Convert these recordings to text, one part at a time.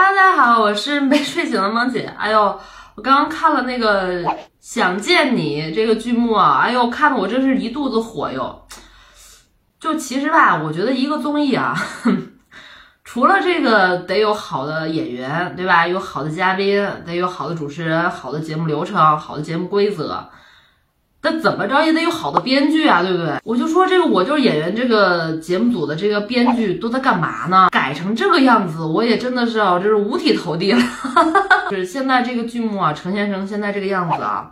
大家好，我是没睡醒的萌姐。哎呦，我刚刚看了那个《想见你》这个剧目啊，哎呦，看的我真是一肚子火哟。就其实吧，我觉得一个综艺啊，除了这个得有好的演员，对吧？有好的嘉宾，得有好的主持人，好的节目流程，好的节目规则。但怎么着也得有好的编剧啊，对不对？我就说这个，我就是演员这个节目组的这个编剧都在干嘛呢？改成这个样子，我也真的是啊，这是五体投地了。就是现在这个剧目啊，呈现成现在这个样子啊，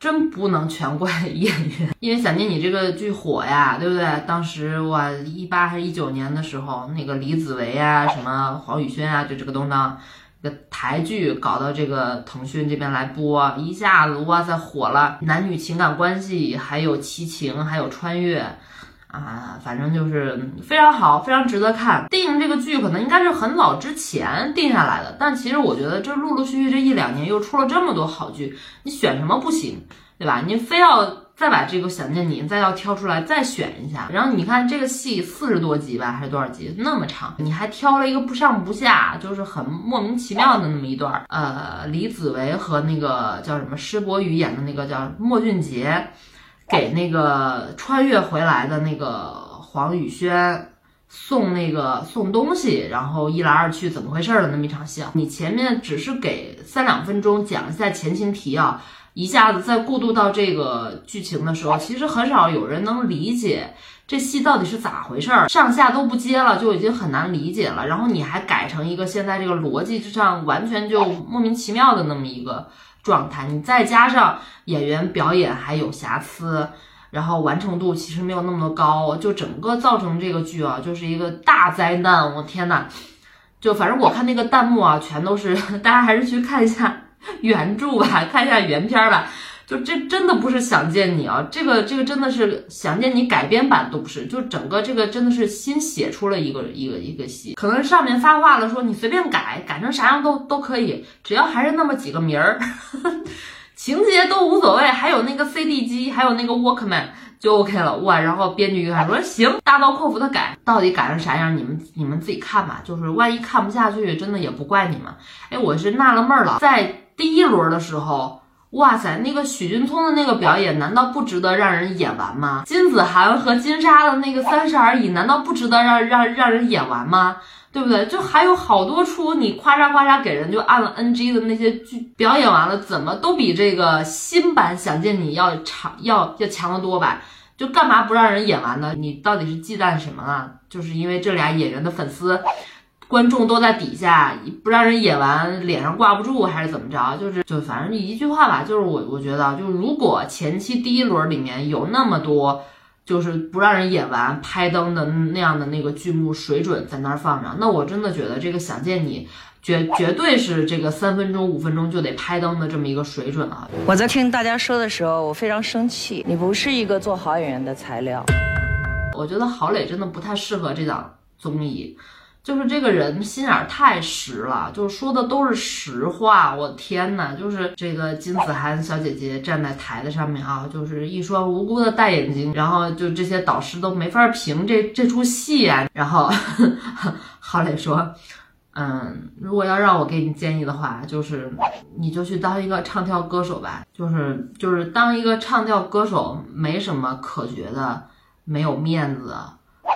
真不能全怪 演员，因为想见你这个剧火呀，对不对？当时哇，一八还是一九年的时候，那个李子维啊，什么黄宇轩啊，就这个东东。个台剧搞到这个腾讯这边来播，一下子哇塞火了，男女情感关系，还有亲情，还有穿越，啊，反正就是非常好，非常值得看。定这个剧可能应该是很早之前定下来的，但其实我觉得这陆陆续续这一两年又出了这么多好剧，你选什么不行，对吧？你非要。再把这个想见你再要挑出来再选一下，然后你看这个戏四十多集吧，还是多少集那么长，你还挑了一个不上不下，就是很莫名其妙的那么一段。呃，李子维和那个叫什么施柏宇演的那个叫莫俊杰，给那个穿越回来的那个黄宇轩送那个送东西，然后一来二去怎么回事的那么一场戏，你前面只是给三两分钟讲一下前情提要。一下子再过渡到这个剧情的时候，其实很少有人能理解这戏到底是咋回事儿，上下都不接了，就已经很难理解了。然后你还改成一个现在这个逻辑之上完全就莫名其妙的那么一个状态，你再加上演员表演还有瑕疵，然后完成度其实没有那么高，就整个造成这个剧啊就是一个大灾难。我天呐，就反正我看那个弹幕啊，全都是 大家还是去看一下。原著吧，看一下原片吧，就这真的不是想见你啊，这个这个真的是想见你改编版都不是，就整个这个真的是新写出了一个一个一个戏，可能上面发话了说你随便改，改成啥样都都可以，只要还是那么几个名儿，情节都无所谓，还有那个 CD 机，还有那个 Walkman 就 OK 了哇，然后编剧一看说行，大刀阔斧的改，到底改成啥样，你们你们自己看吧，就是万一看不下去，真的也不怪你们，哎，我是纳了闷儿了，在。第一轮的时候，哇塞，那个许君聪的那个表演，难道不值得让人演完吗？金子涵和金莎的那个三十而已，难道不值得让让让人演完吗？对不对？就还有好多出你夸嚓夸嚓给人就按了 NG 的那些剧，表演完了怎么都比这个新版想见你要长要要强得多吧？就干嘛不让人演完呢？你到底是忌惮什么啊？就是因为这俩演员的粉丝。观众都在底下，不让人演完，脸上挂不住还是怎么着？就是就反正一句话吧，就是我我觉得，就是如果前期第一轮里面有那么多，就是不让人演完拍灯的那样的那个剧目水准在那儿放着，那我真的觉得这个想见你绝绝对是这个三分钟五分钟就得拍灯的这么一个水准啊！我在听大家说的时候，我非常生气，你不是一个做好演员的材料。我觉得郝蕾真的不太适合这档综艺。就是这个人心眼太实了，就是说的都是实话。我天呐，就是这个金子涵小姐姐站在台子上面啊，就是一双无辜的大眼睛，然后就这些导师都没法评这这出戏啊。然后郝蕾说：“嗯，如果要让我给你建议的话，就是你就去当一个唱跳歌手吧。就是就是当一个唱跳歌手没什么可觉得，没有面子。”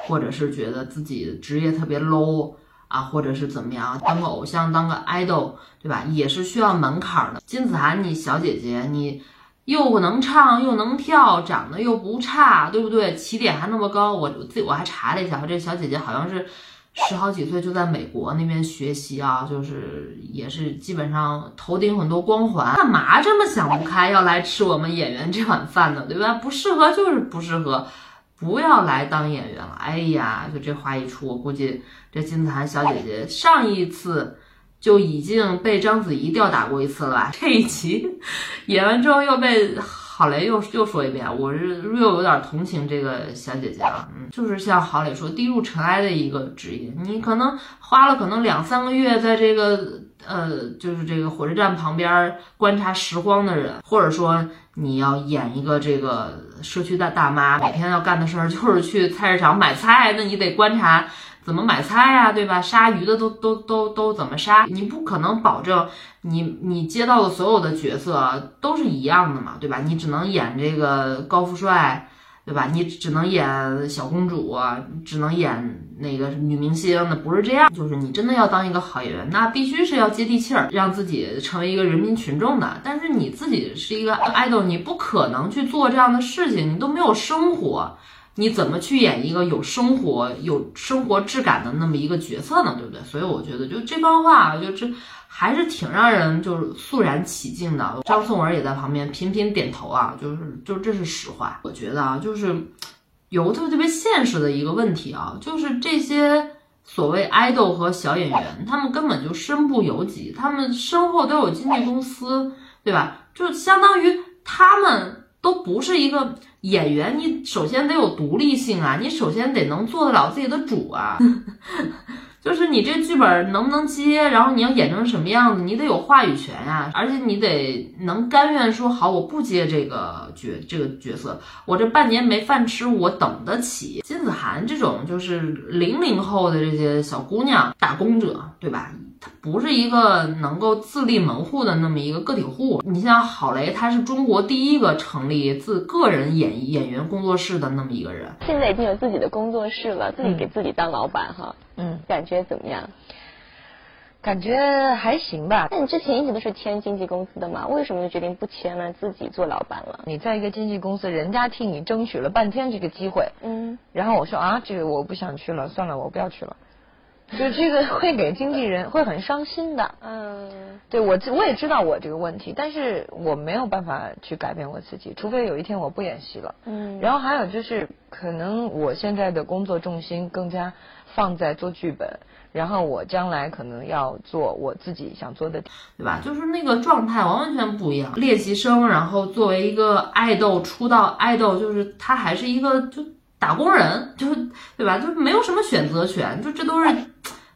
或者是觉得自己职业特别 low 啊，或者是怎么样，当个偶像，当个 idol，对吧？也是需要门槛的。金子涵，你小姐姐，你又能唱又能跳，长得又不差，对不对？起点还那么高，我自我还查了一下，这小姐姐好像是十好几岁就在美国那边学习啊，就是也是基本上头顶很多光环。干嘛这么想不开，要来吃我们演员这碗饭呢？对吧？不适合就是不适合。不要来当演员了！哎呀，就这话一出，我估计这金子涵小姐姐上一次就已经被章子怡吊打过一次了吧？这一集演完之后又被郝蕾又又说一遍，我是又有点同情这个小姐姐了。嗯，就是像郝蕾说，低入尘埃的一个职业，你可能花了可能两三个月在这个呃，就是这个火车站旁边观察时光的人，或者说。你要演一个这个社区的大妈，每天要干的事儿就是去菜市场买菜，那你得观察怎么买菜呀、对吧？杀鱼的都都都都怎么杀？你不可能保证你你接到的所有的角色都是一样的嘛，对吧？你只能演这个高富帅。对吧？你只能演小公主，只能演那个女明星，那不是这样。就是你真的要当一个好演员，那必须是要接地气儿，让自己成为一个人民群众的。但是你自己是一个 idol，你不可能去做这样的事情，你都没有生活，你怎么去演一个有生活、有生活质感的那么一个角色呢？对不对？所以我觉得，就这番话，就这。还是挺让人就是肃然起敬的。张颂文也在旁边频频点头啊，就是就这是实话。我觉得啊，就是有个特别特别现实的一个问题啊，就是这些所谓爱豆和小演员，他们根本就身不由己，他们身后都有经纪公司，对吧？就相当于他们都不是一个演员，你首先得有独立性啊，你首先得能做得了自己的主啊。就是你这剧本能不能接，然后你要演成什么样子，你得有话语权呀，而且你得能甘愿说好，我不接这个角这个角色，我这半年没饭吃，我等得起。金子涵这种就是零零后的这些小姑娘，打工者，对吧？她不是一个能够自立门户的那么一个个体户。你像郝蕾，她是中国第一个成立自个人演演员工作室的那么一个人，现在已经有自己的工作室了，自己给自己当老板哈。嗯，感觉怎么样？感觉还行吧。那你之前一直都是签经纪公司的嘛？为什么就决定不签了，自己做老板了？你在一个经纪公司，人家替你争取了半天这个机会，嗯，然后我说啊，这个我不想去了，算了，我不要去了。就这个会给经纪人 会很伤心的。嗯，对我我也知道我这个问题，但是我没有办法去改变我自己，除非有一天我不演戏了。嗯，然后还有就是，可能我现在的工作重心更加放在做剧本，然后我将来可能要做我自己想做的。对吧？就是那个状态完完全不一样。练习生，然后作为一个爱豆出道，爱豆就是他还是一个就打工人，就是对吧？就没有什么选择权，就这都是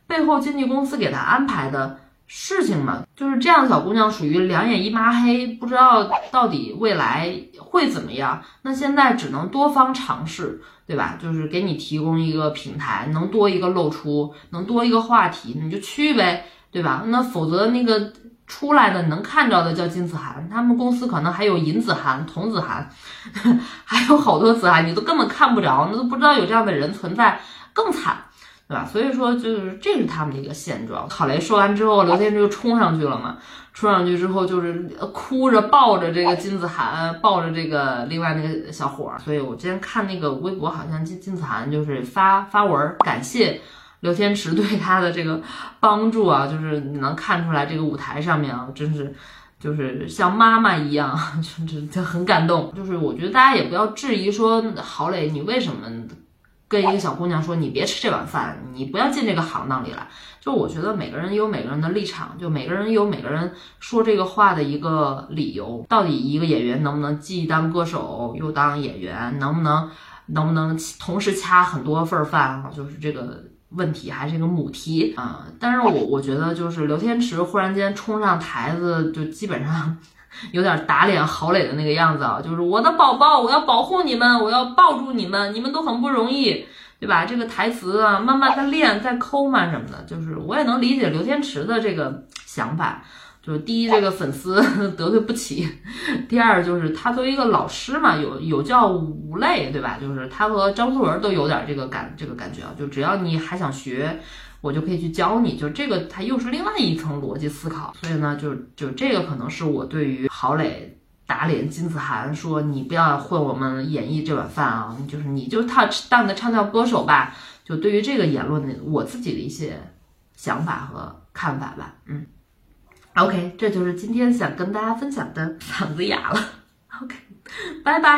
背后经纪公司给他安排的事情嘛。就是这样的小姑娘属于两眼一抹黑，不知道到底未来会怎么样。那现在只能多方尝试。对吧？就是给你提供一个平台，能多一个露出，能多一个话题，你就去呗，对吧？那否则那个出来的能看着的叫金子涵，他们公司可能还有银子涵、童子涵，还有好多子涵，你都根本看不着，那都不知道有这样的人存在，更惨，对吧？所以说，就是这是他们的一个现状。郝蕾说完之后，刘天池就冲上去了嘛。冲上去之后就是哭着抱着这个金子涵，抱着这个另外那个小伙儿。所以我之前看那个微博，好像金金子涵就是发发文感谢刘天池对他的这个帮助啊，就是你能看出来这个舞台上面啊，真是就是像妈妈一样，就是就很感动。就是我觉得大家也不要质疑说郝蕾你为什么跟一个小姑娘说你别吃这碗饭，你不要进这个行当里来。就我觉得每个人有每个人的立场，就每个人有每个人说这个话的一个理由。到底一个演员能不能既当歌手又当演员，能不能能不能同时掐很多份饭啊？就是这个问题还是一个母题啊。但是我我觉得就是刘天池忽然间冲上台子，就基本上有点打脸郝蕾的那个样子啊，就是我的宝宝，我要保护你们，我要抱住你们，你们都很不容易。对吧？这个台词啊，慢慢的练，再抠嘛什么的，就是我也能理解刘天池的这个想法。就是第一，这个粉丝 得罪不起；第二，就是他作为一个老师嘛，有有教无类，对吧？就是他和张颂文都有点这个感这个感觉啊。就只要你还想学，我就可以去教你。就这个，它又是另外一层逻辑思考。所以呢，就就这个可能是我对于郝蕾。打脸金子涵说：“你不要混我们演艺这碗饭啊！就是你就他当你的唱跳歌手吧。”就对于这个言论的我自己的一些想法和看法吧。嗯，OK，这就是今天想跟大家分享的。嗓子哑了，OK，拜拜。